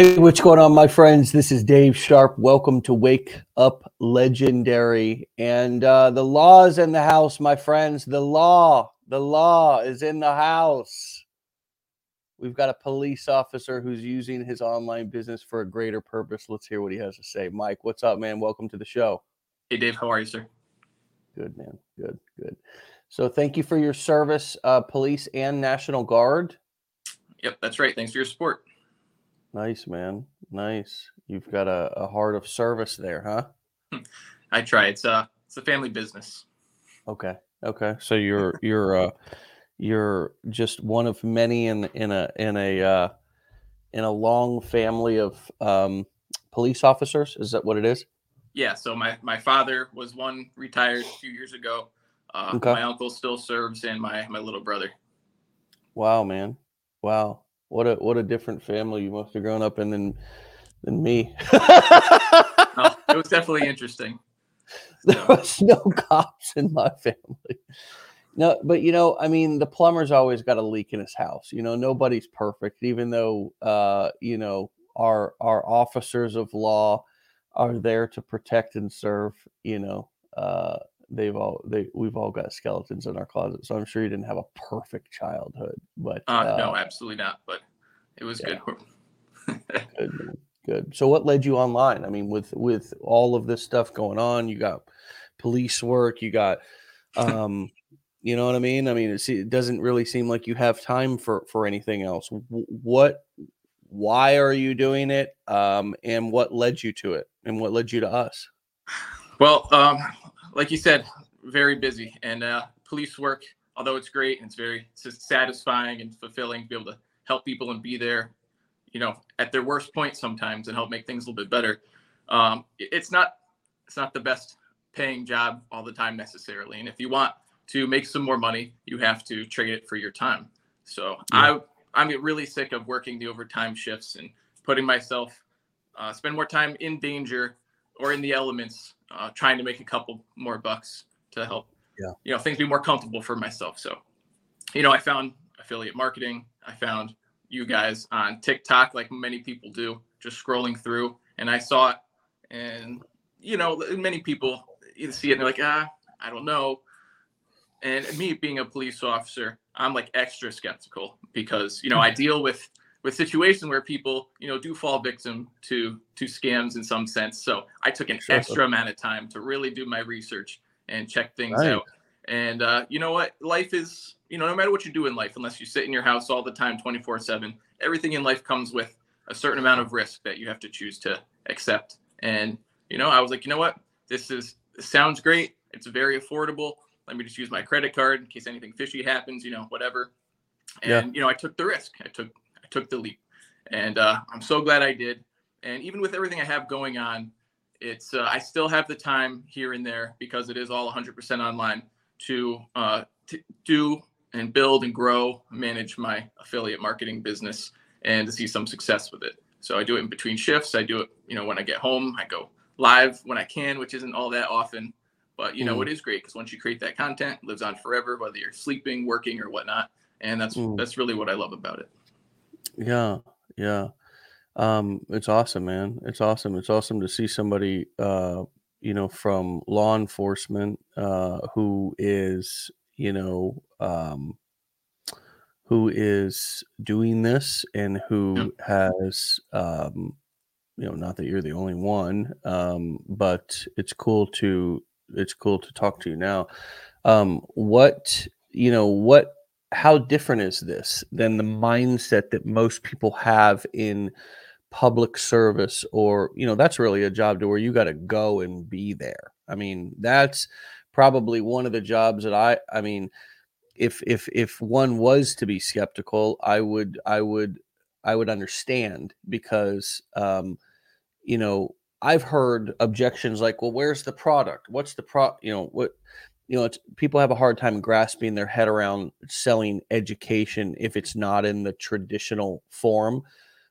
Hey, what's going on, my friends? This is Dave Sharpe. Welcome to Wake Up Legendary. And uh, the law is in the house, my friends. The law, the law is in the house. We've got a police officer who's using his online business for a greater purpose. Let's hear what he has to say. Mike, what's up, man? Welcome to the show. Hey, Dave. How are you, sir? Good, man. Good, good. So, thank you for your service, uh, police and National Guard. Yep, that's right. Thanks for your support. Nice, man. Nice. You've got a, a heart of service there, huh? I try. It's a it's a family business. Okay. Okay. So you're you're uh you're just one of many in in a in a uh in a long family of um police officers. Is that what it is? Yeah. So my my father was one retired a few years ago. Uh, okay. My uncle still serves, and my my little brother. Wow, man! Wow. What a what a different family you must have grown up in than than me. oh, it was definitely interesting. There was no cops in my family. No, but you know, I mean, the plumber's always got a leak in his house. You know, nobody's perfect, even though uh, you know, our our officers of law are there to protect and serve, you know, uh, they've all they we've all got skeletons in our closet. So I'm sure you didn't have a perfect childhood, but uh, uh, no, absolutely not. But it was yeah. good. good, good. So what led you online? I mean, with with all of this stuff going on, you got police work, you got um you know what I mean? I mean, it doesn't really seem like you have time for for anything else. What why are you doing it um and what led you to it and what led you to us well um like you said, very busy. And uh, police work, although it's great and it's very satisfying and fulfilling to be able to help people and be there, you know, at their worst point sometimes and help make things a little bit better. Um, it's not it's not the best paying job all the time necessarily. And if you want to make some more money, you have to trade it for your time. So yeah. I I'm really sick of working the overtime shifts and putting myself uh, spend more time in danger or in the elements uh, trying to make a couple more bucks to help yeah. you know things be more comfortable for myself. So you know i found affiliate marketing. I found you guys on tiktok like many people do just scrolling through. And i saw it and you know many people see it and they're like ah i don't know. And me being a police officer i'm like extra skeptical because you know i deal with with situations where people you know do fall victim to to scams in some sense. So i took an sure. extra amount of time to really do my research and check things right. out. And uh, you know what? Life is you know no matter what you do in life unless you sit in your house all the time 24 7 everything in life comes with a certain amount of risk that you have to choose to accept. And you know i was like you know what? This is this sounds great. It's very affordable. Let me just use my credit card in case anything fishy happens you know whatever. And yeah. you know i took the risk. I took took the leap, and uh, I'm so glad I did. And even with everything I have going on, it's uh, I still have the time here and there because it is all 100% online to, uh, to do and build and grow, manage my affiliate marketing business, and to see some success with it. So I do it in between shifts. I do it, you know, when I get home. I go live when I can, which isn't all that often. But you know, mm. it is great because once you create that content, it lives on forever, whether you're sleeping, working, or whatnot. And that's mm. that's really what I love about it. Yeah, yeah. Um, it's awesome, man. It's awesome. It's awesome to see somebody, uh, you know, from law enforcement, uh, who is, you know, um, who is doing this and who has, um, you know, not that you're the only one, um, but it's cool to it's cool to talk to you now. Um, what you know, what how different is this than the mindset that most people have in public service or you know that's really a job to where you got to go and be there. I mean that's probably one of the jobs that i i mean if if if one was to be skeptical i would i would i would understand because um you know i've heard objections like well where's the product? What's the pro you know what you know, it's people have a hard time grasping their head around selling education if it's not in the traditional form.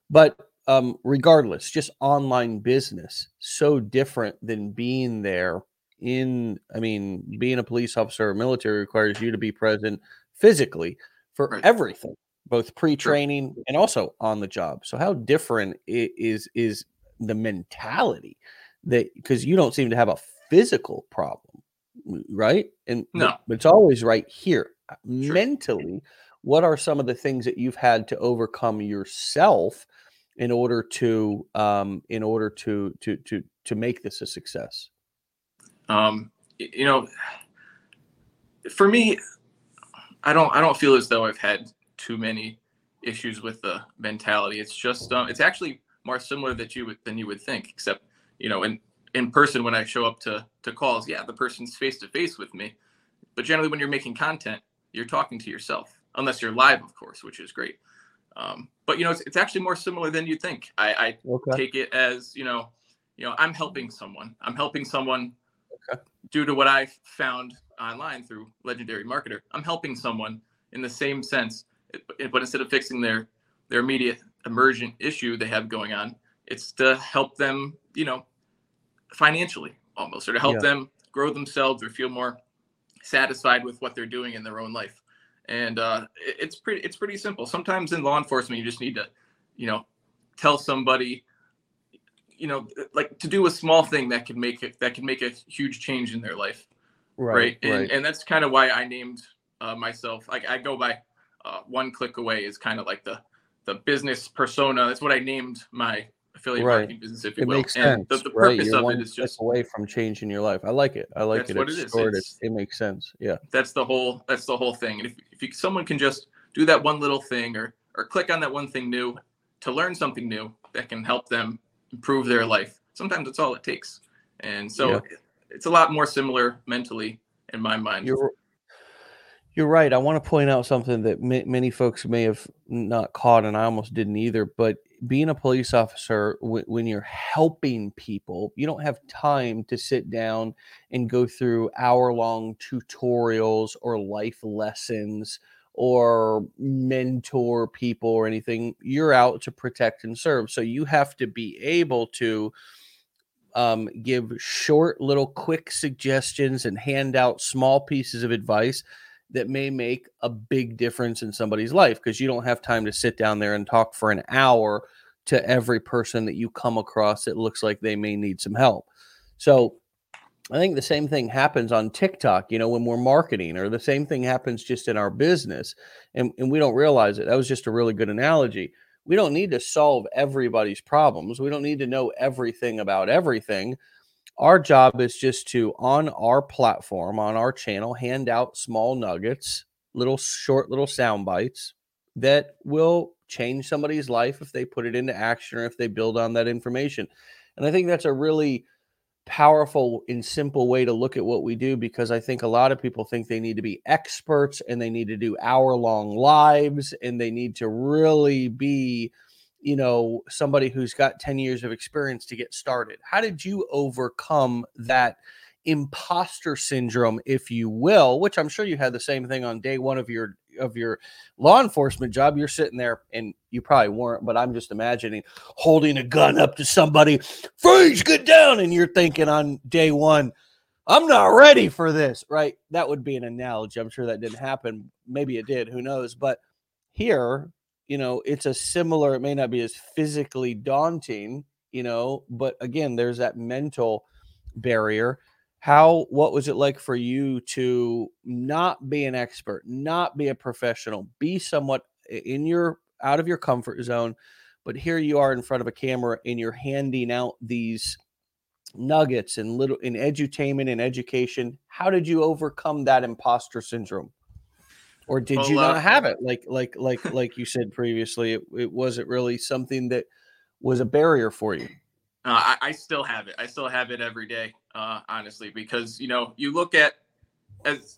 But um, regardless, just online business so different than being there in. I mean, being a police officer or military requires you to be present physically for right. everything. both pre-training and also on the job. So how different is is the mentality that because you don't seem to have a physical problem, right? And no, but it's always right here. Uh, sure. Mentally, what are some of the things that you've had to overcome yourself in order to um, in order to to to to make this a success? Um, you know, for me, I don't I don't feel as though I've had too many issues with the mentality. It's just um, it's actually more similar that you would than you would think. Except you know, in in person when I show up to to calls, yeah, the person's face to face with me. But generally, when you're making content, you're talking to yourself, unless you're live, of course, which is great. Um, but you know, it's, it's actually more similar than you think. I, I okay. take it as you know, you know, I'm helping someone. I'm helping someone okay. due to what I found online through Legendary Marketer. I'm helping someone in the same sense, but instead of fixing their their immediate emergent issue they have going on, it's to help them, you know, financially almost, or to help yeah. them grow themselves or feel more satisfied with what they're doing in their own life. And uh, it's pretty it's pretty simple. Sometimes in law enforcement, you just need to, you know, tell somebody you know like to do a small thing that could make it that can make a huge change in their life right, right? And, right. and that's kind of why I named uh, myself. Like I go by uh, one click away is kind of like the the business persona. That's what I named my affiliate right. marketing business, if you it will. Makes and sense, the, the purpose You're of it is just away from changing your life. I like it. I like it. What it's it is. It's, it makes sense. Yeah. That's the whole. That's the whole thing. And if if you, someone can just do that one little thing or or click on that one thing new to learn something new that can help them improve their life. Sometimes that's all it takes. And so yeah it's a lot more similar mentally in my mind. You're you're right. I want to point out something that m- many folks may have not caught, and I almost didn't either. But being a police officer, w- when you're helping people, you don't have time to sit down and go through hour long tutorials or life lessons or mentor people or anything. You're out to protect and serve. So you have to be able to um, give short, little, quick suggestions and hand out small pieces of advice that may make a big difference in somebody's life because you don't have time to sit down there and talk for an hour to every person that you come across that looks like they may need some help. So, I think the same thing happens on TikTok, you know, when we're marketing, or the same thing happens just in our business. And, and we don't realize it. That was just a really good analogy we don't need to solve everybody's problems. We don't need to know everything about everything. Our job is just to, on our platform, on our channel, hand out small nuggets, little short, little sound bites that will change somebody's life if they put it into action or if they build on that information. And I think that's a really powerful and simple way to look at what we do because I think a lot of people think they need to be experts and they need to do hour long lives and they need to really be, you know, somebody who's got 10 years of experience to get started. How did you overcome that? imposter syndrome if you will which i'm sure you had the same thing on day one of your of your law enforcement job, you're sitting there and you probably weren't, but I'm just imagining holding a gun up to somebody, freeze, get down, and you're thinking on day one, I'm not ready for this, right? That would be an analogy. I'm sure that didn't happen. Maybe it did, who knows? But here, you know, it's a similar, it may not be as physically daunting, you know, but again, there's that mental barrier. How what was it like for you to not be an expert not be a professional be somewhat in your out of your comfort zone but here you are in front of a camera and you're handing out these nuggets and little in edutainment and education? How did you overcome that imposter syndrome or did well, you not uh, have it like like like like you said previously it, it wasn't really something that was a barrier for you uh, I, I, still have it. I still have it every day, uh, honestly, because you know you look at as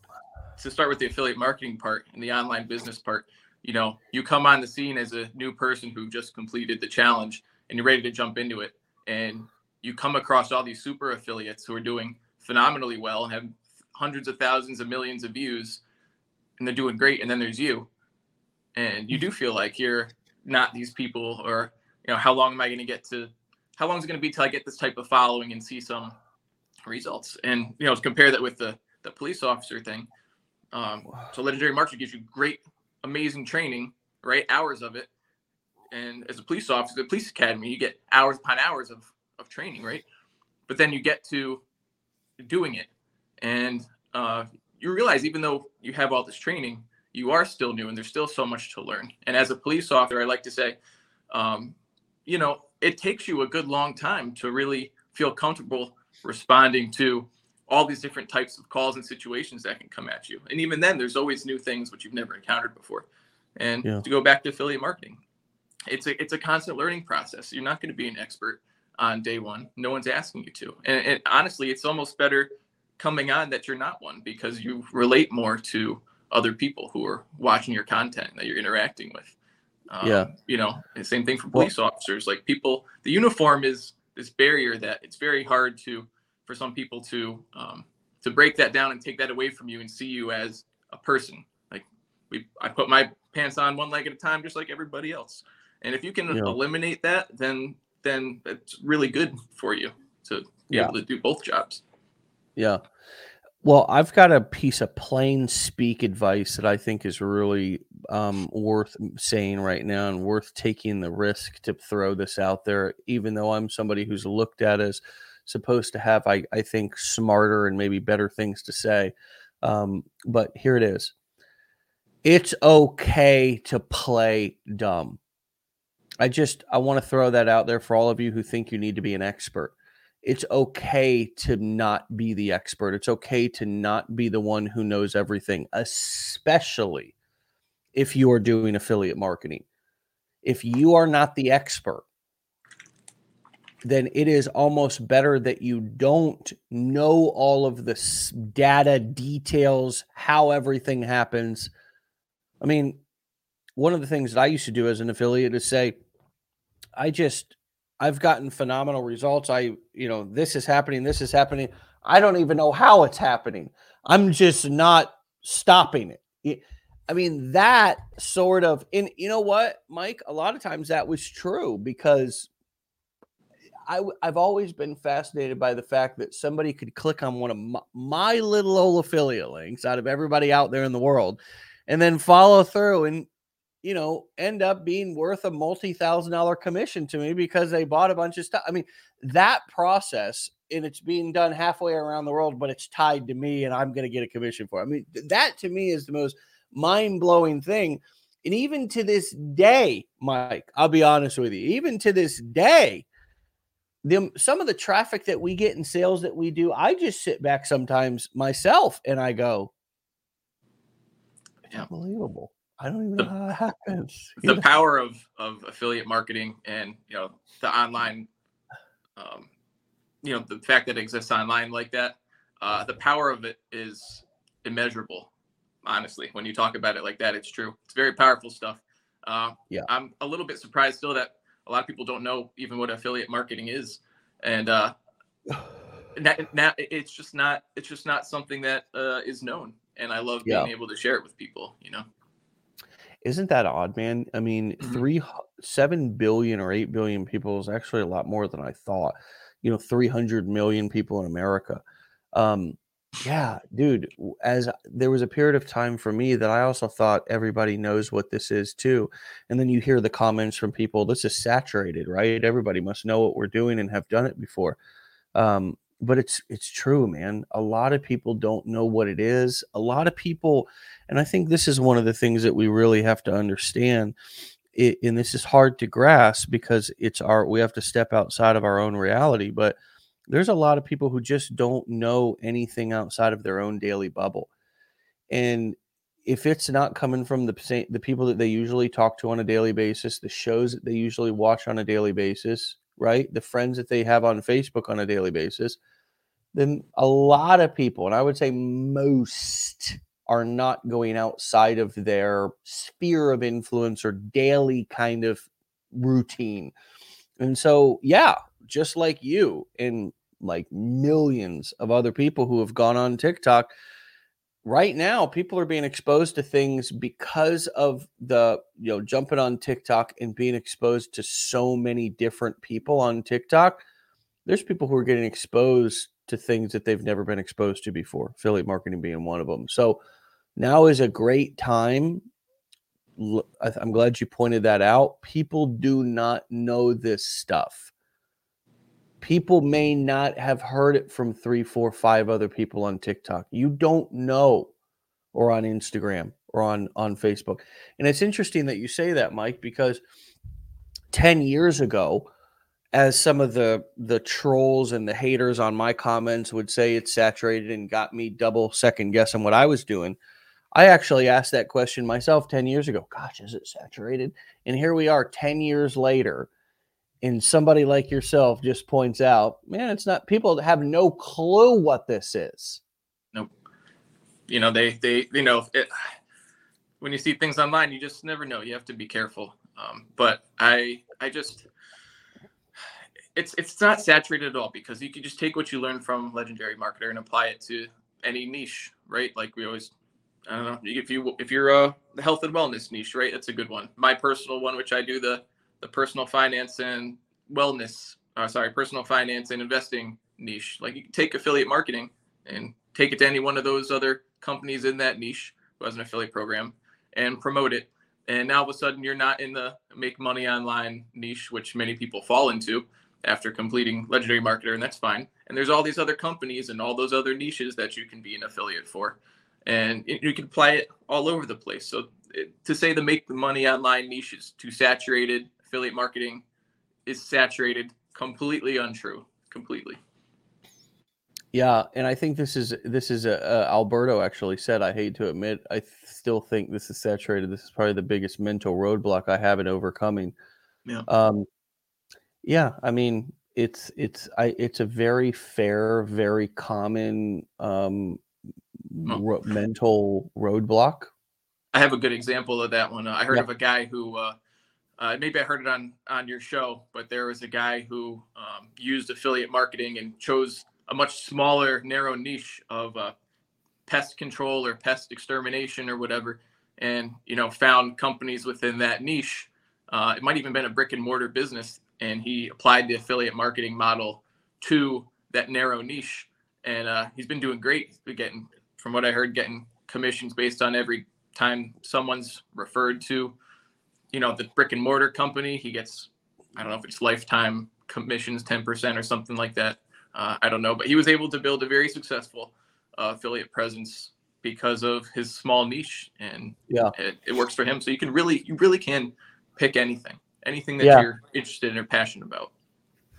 to start with the affiliate marketing part and the online business part. You know, you come on the scene as a new person who just completed the challenge and you're ready to jump into it, and you come across all these super affiliates who are doing phenomenally well and have hundreds of thousands of millions of views, and they're doing great. And then there's you, and you do feel like you're not these people, or you know, how long am I going to get to how long is it going to be till I get this type of following and see some results? And you know, compare that with the the police officer thing. Um, so legendary marketer gives you great, amazing training, right? Hours of it. And as a police officer, the police academy, you get hours upon hours of, of training, right? But then you get to doing it. And uh, you realize even though you have all this training, you are still new and there's still so much to learn. And as a police officer, I like to say, um, you know, it takes you a good long time to really feel comfortable responding to all these different types of calls and situations that can come at you. And even then, there's always new things which you've never encountered before. And yeah. to go back to affiliate marketing, it's a it's a constant learning process. You're not going to be an expert on day one. No one's asking you to. And, and honestly, it's almost better coming on that you're not one because you relate more to other people who are watching your content that you're interacting with. Um, yeah. You know, the same thing for police well, officers. Like people, the uniform is this barrier that it's very hard to for some people to um, to break that down and take that away from you and see you as a person. Like we, I put my pants on one leg at a time, just like everybody else. And if you can yeah. eliminate that, then then it's really good for you to be yeah. able to do both jobs. Yeah. Well, I've got a piece of plain speak advice that I think is really um, worth saying right now and worth taking the risk to throw this out there, even though I'm somebody who's looked at as supposed to have, I, I think, smarter and maybe better things to say. Um, but here it is it's okay to play dumb. I just I want to throw that out there for all of you who think you need to be an expert it's okay to not be the expert. It's okay to not be the one who knows everything, especially if you are doing affiliate marketing. If you are not the expert, then it is almost better that you don't know all of the data details, how everything happens. I mean, one of the things that I used to do as an affiliate is say, I just I've gotten phenomenal results. I, you know, this is happening, this is happening. I don't even know how it's happening. I'm just not stopping it. I mean, that sort of, and you know what, Mike? A lot of times that was true because I, I've always been fascinated by the fact that somebody could click on one of my, my little old affiliate links out of everybody out there in the world and then follow through and you know, end up being worth a multi thousand dollar commission to me because they bought a bunch of stuff. I mean, that process and it's being done halfway around the world, but it's tied to me and I'm going to get a commission for it. I mean, that to me is the most mind blowing thing. And even to this day, Mike, I'll be honest with you, even to this day, the, some of the traffic that we get in sales that we do, I just sit back sometimes myself and I go, yeah. unbelievable. I don't even the, know how it happens. The know? power of of affiliate marketing and you know the online, um, you know the fact that it exists online like that, uh, the power of it is immeasurable. Honestly, when you talk about it like that, it's true. It's very powerful stuff. Uh, yeah, I'm a little bit surprised still that a lot of people don't know even what affiliate marketing is, and uh, it's just not it's just not something that uh, is known. And I love being able to share it with people. You know. Isn't that odd, man? I mean, mm-hmm. three, seven billion or eight billion people is actually a lot more than I thought. You know, 300 million people in America. Um, yeah, dude, as there was a period of time for me that I also thought everybody knows what this is too. And then you hear the comments from people, this is saturated, right? Everybody must know what we're doing and have done it before. Um, but it's it's true man. A lot of people don't know what it is. A lot of people and i think this is one of the things that we really have to understand it, and this is hard to grasp because it's our we have to step outside of our own reality but there's a lot of people who just don't know anything outside of their own daily bubble. And if it's not coming from the the people that they usually talk to on a daily basis the shows that they usually watch on a daily basis right? The friends that they have on facebook on a daily basis then a lot of people, and I would say most, are not going outside of their sphere of influence or daily kind of routine. And so, yeah, just like you and like millions of other people who have gone on TikTok, right now people are being exposed to things because of the, you know, jumping on TikTok and being exposed to so many different people on TikTok. There's people who are getting exposed to things that they've never been exposed to before, affiliate marketing being one of them. So now is a great time. I'm glad you pointed that out. People do not know this stuff. People may not have heard it from three, four, five other people on TikTok. You don't know, or on Instagram or on on Facebook. And it's interesting that you say that, Mike, because 10 years ago, as some of the the trolls and the haters on my comments would say it's saturated and got me double second guessing what I was doing. I actually asked that question myself 10 years ago. Gosh, is it saturated? And here we are 10 years later. And somebody like yourself just points out, man, it's not people have no clue what this is. Nope. You know, they, they, you know, it, when you see things online, you just never know. You have to be careful. Um, but I, I just, it's it's not saturated at all because you can just take what you learn from legendary marketer and apply it to any niche, right? Like we always, I don't know, if you if you're the health and wellness niche, right? That's a good one. My personal one, which I do the the personal finance and wellness, uh, sorry, personal finance and investing niche. Like you can take affiliate marketing and take it to any one of those other companies in that niche who has an affiliate program and promote it. And now all of a sudden you're not in the make money online niche, which many people fall into after completing legendary marketer and that's fine. And there's all these other companies and all those other niches that you can be an affiliate for. And you can apply it all over the place. So to say the make the money online niche is too saturated affiliate marketing is saturated completely untrue completely. Yeah and i think this is this is a, uh, alberto actually said i hate to admit i still think this is saturated. This is probably the biggest mental roadblock i have in overcoming. Yeah. Um yeah, I mean, it's it's I it's a very fair, very common um oh. ro- mental roadblock. I have a good example of that one. Uh, I heard yeah. of a guy who uh, uh, maybe I heard it on on your show, but there was a guy who um, used affiliate marketing and chose a much smaller, narrow niche of uh, pest control or pest extermination or whatever, and you know found companies within that niche. Uh, it might even been a brick and mortar business and he applied the affiliate marketing model to that narrow niche. And uh, he's been doing great. He's getting, from what I heard, getting commissions based on every time someone's referred to, you know, the brick and mortar company. He gets, I don't know if it's lifetime commissions, 10% or something like that. Uh, I don't know, but he was able to build a very successful uh, affiliate presence because of his small niche, and yeah, it, it works for him. So you can really, you really can pick anything anything that yeah. you're interested in or passionate about.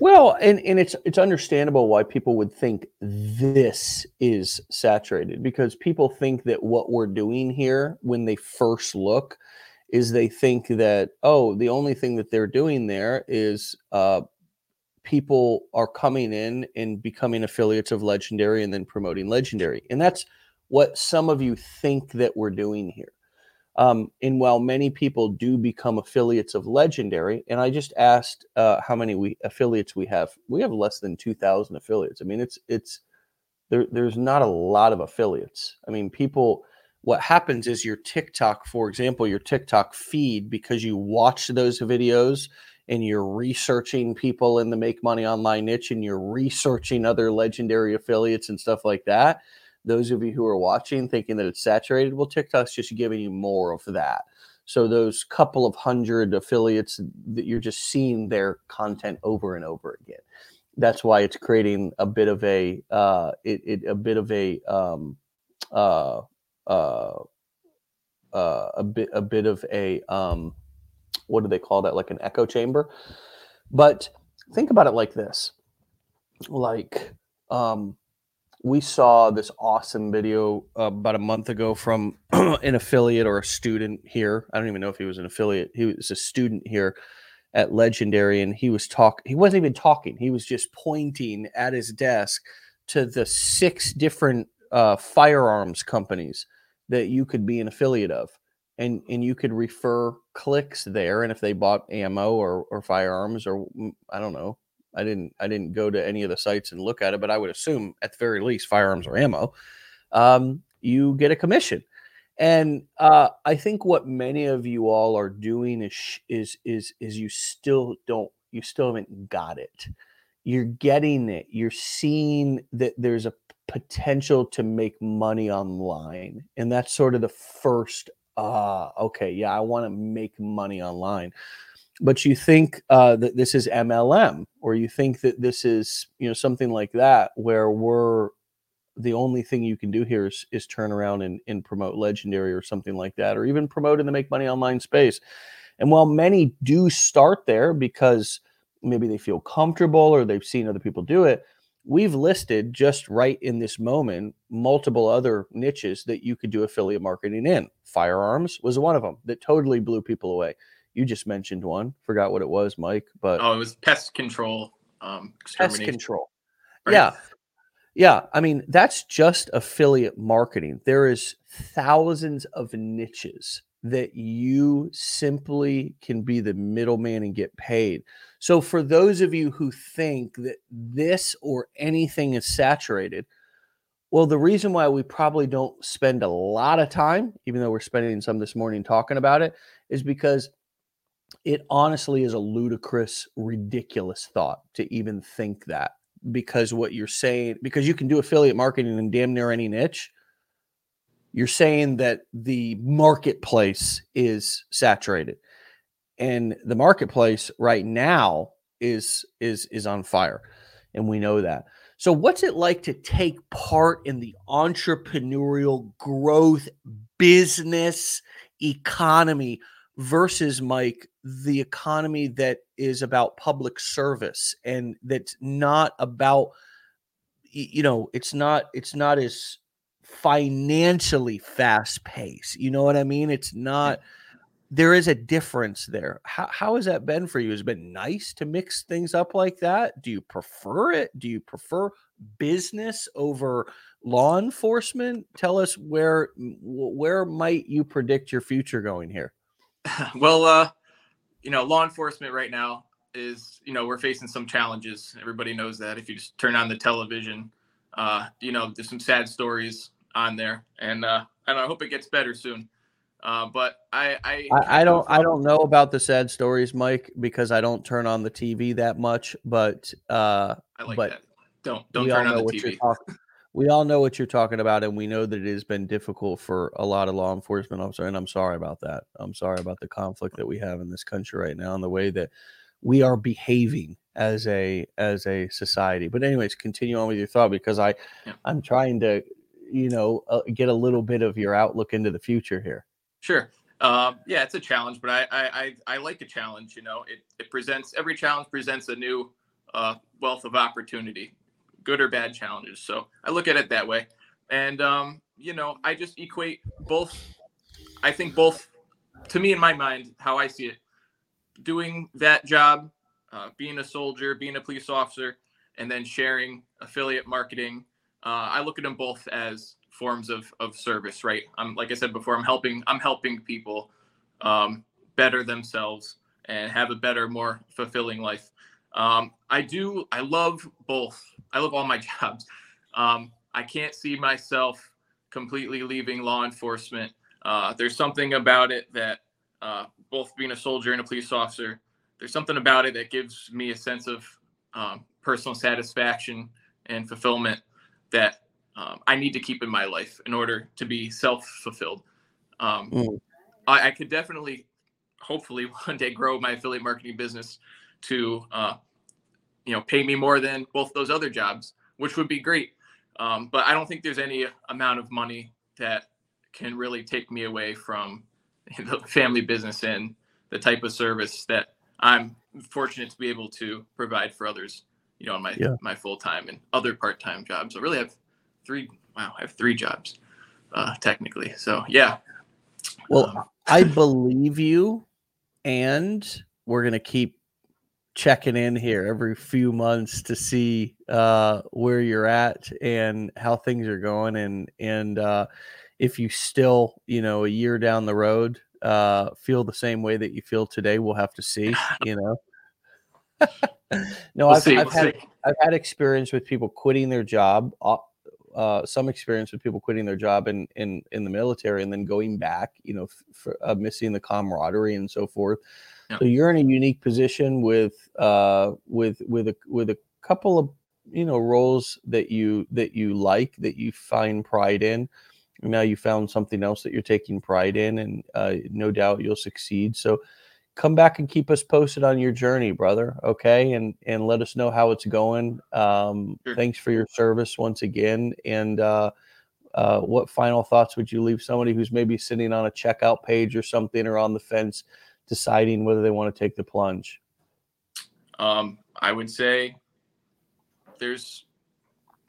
Well, and, and it's it's understandable why people would think this is saturated because people think that what we're doing here when they first look is they think that oh the only thing that they're doing there is uh, people are coming in and becoming affiliates of legendary and then promoting legendary and that's what some of you think that we're doing here um, and while many people do become affiliates of Legendary, and I just asked uh, how many we affiliates we have. We have less than two thousand affiliates. I mean, it's it's there. There's not a lot of affiliates. I mean, people. What happens is your TikTok, for example, your TikTok feed, because you watch those videos and you're researching people in the make money online niche and you're researching other legendary affiliates and stuff like that those of you who are watching thinking that it's saturated, well, TikTok's just giving you more of that. So those couple of hundred affiliates that you're just seeing their content over and over again. That's why it's creating a bit of a uh, it, it a bit of a um, uh, uh, uh, a bit a bit of a um, what do they call that? Like an echo chamber. But think about it like this: like um, we saw this awesome video uh, about a month ago from an affiliate or a student here. I don't even know if he was an affiliate. He was a student here at Legendary, and he was talk. He wasn't even talking. He was just pointing at his desk to the six different uh, firearms companies that you could be an affiliate of, and and you could refer clicks there. And if they bought ammo or or firearms or mm, I don't know I didn't I didn't go to any of the sites and look at it, but I would assume at the very least firearms or ammo, um, you get a commission. And uh, I think what many of you all are doing is is is is you still don't you still haven't got it. You're getting it. You're seeing that there's a potential to make money online, and that's sort of the first uh, okay, yeah, I want to make money online. But you think uh, that this is MLM, or you think that this is, you know, something like that, where we're the only thing you can do here is, is turn around and, and promote legendary or something like that, or even promote in the make money online space. And while many do start there because maybe they feel comfortable or they've seen other people do it, we've listed just right in this moment multiple other niches that you could do affiliate marketing in. Firearms was one of them that totally blew people away. You just mentioned one, forgot what it was, Mike, but oh, it was pest control. Um, pest control. Right? Yeah. Yeah, I mean that's just affiliate marketing. There is thousands of niches that you simply can be the middleman and get paid. So, for those of you who think that this or anything is saturated, well, the reason why we probably don't spend a lot of time, even though we're spending some this morning talking about it, is because it honestly is a ludicrous, ridiculous thought to even think that. Because what you're saying, because you can do affiliate marketing in damn near any niche, you're saying that the marketplace is saturated and the marketplace right now is is is on fire and we know that so what's it like to take part in the entrepreneurial growth business economy versus mike the economy that is about public service and that's not about you know it's not it's not as financially fast pace. You know what I mean? It's not there is a difference there. How, how has that been for you? Has it been nice to mix things up like that? Do you prefer it? Do you prefer business over law enforcement? Tell us where where might you predict your future going here? Well, uh, you know, law enforcement right now is, you know, we're facing some challenges. Everybody knows that. If you just turn on the television, uh, you know, there's some sad stories on there, and uh, and I hope it gets better soon. Uh, but I I, I, I don't I don't know about the sad stories, Mike, because I don't turn on the TV that much. But uh, I like but that. Don't don't turn on the TV. Talk, we all know what you're talking about, and we know that it has been difficult for a lot of law enforcement officers. And I'm sorry about that. I'm sorry about the conflict that we have in this country right now, and the way that we are behaving as a as a society. But anyways, continue on with your thought because I yeah. I'm trying to you know uh, get a little bit of your outlook into the future here. Sure. Um, yeah, it's a challenge, but I, I, I, like a challenge. You know, it, it presents every challenge presents a new uh, wealth of opportunity, good or bad challenges. So I look at it that way, and um, you know, I just equate both. I think both, to me in my mind, how I see it, doing that job, uh, being a soldier, being a police officer, and then sharing affiliate marketing uh, I look at them both as forms of of service, right? I'm like I said before, I'm helping I'm helping people um, better themselves and have a better, more fulfilling life. Um, I do. I love both. I love all my jobs. Um, I can't see myself completely leaving law enforcement. Uh, there's something about it that uh, both being a soldier and a police officer, there's something about it that gives me a sense of um, personal satisfaction and fulfillment that um, I need to keep in my life in order to be self fulfilled. Um, mm. I, I, could definitely, hopefully, one day grow my affiliate marketing business to, uh, you know, pay me more than both those other jobs, which would be great. Um, but I don't think there's any amount of money that can really take me away from the family business and the type of service that I'm fortunate to be able to provide for others you know, on my yeah. my full time and other part time jobs. I really have three. Wow, I have three jobs, uh, technically. So yeah. Well, um, I believe you, and we're gonna keep checking in here every few months to see uh, where you're at and how things are going, and and uh, if you still, you know, a year down the road, uh, feel the same way that you feel today, we'll have to see. You know. no, we'll I've, see, I've we'll had see. I've had experience with people quitting their job. Uh, uh, some experience with people quitting their job in in in the military and then going back. You know, for, uh, missing the camaraderie and so forth. Yeah. So you're in a unique position with uh with with a with a couple of you know roles that you that you like that you find pride in now you found something else that you're taking pride in, and uh, no doubt you'll succeed. So come back and keep us posted on your journey, brother. Okay, and and let us know how it's going. Um, Sure. Thanks for your service once again. And uh, uh, what final thoughts would you leave somebody who's maybe sitting on a checkout page or something, or on the fence, deciding whether they want to take the plunge? Um, I would say there's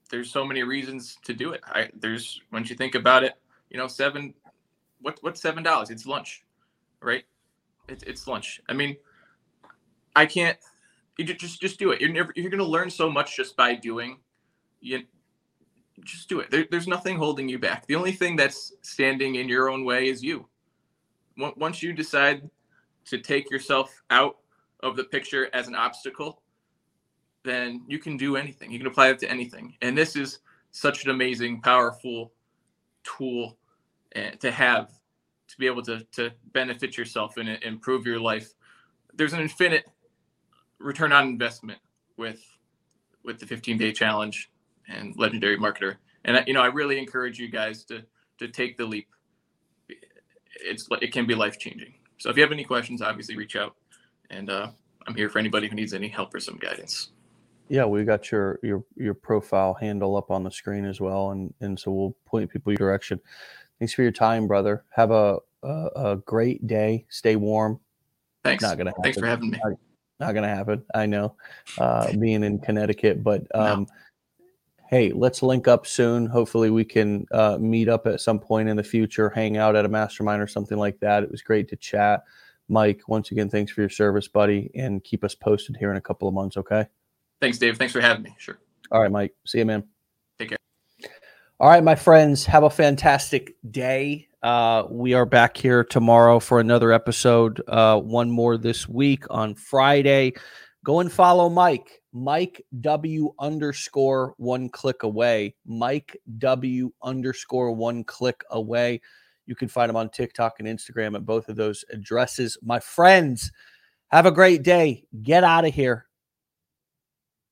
there's so many reasons to do it. I there's once you think about it, you know, seven what what's seven dollars? It's lunch, right? It's it's lunch. I mean, I can't you just just do it. You're never you're gonna learn so much just by doing. You just do it. There, there's nothing holding you back. The only thing that's standing in your own way is you. Once you decide to take yourself out of the picture as an obstacle, then you can do anything. You can apply it to anything. And this is such an amazing, powerful tool uh, to have to be able to, to benefit yourself and improve your life. There's an infinite return on investment with with the 15 day challenge and legendary marketer. And you know, I really encourage you guys to to take the leap. It's it can be life changing. So if you have any questions, obviously reach out, and uh, I'm here for anybody who needs any help or some guidance. Yeah, we got your your your profile handle up on the screen as well, and and so we'll point people your direction. Thanks for your time, brother. Have a a, a great day. Stay warm. Thanks. Not gonna happen. Thanks for having me. Not gonna happen. I know, uh, being in Connecticut, but No. Hey, let's link up soon. Hopefully, we can uh, meet up at some point in the future, hang out at a mastermind or something like that. It was great to chat, Mike. Once again, thanks for your service, buddy, and keep us posted here in a couple of months. Okay. Thanks, Dave. Thanks for having me. Sure. All right, Mike. See you, man. Take care. All right, my friends. Have a fantastic day. Uh, we are back here tomorrow for another episode. Uh, one more this week on Friday. Go and follow Mike. Mike W underscore one click away. Mike W underscore one click away. You can find him on TikTok and Instagram at both of those addresses. My friends, have a great day. Get out of here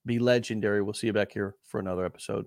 be legendary. We'll see you back here for another episode.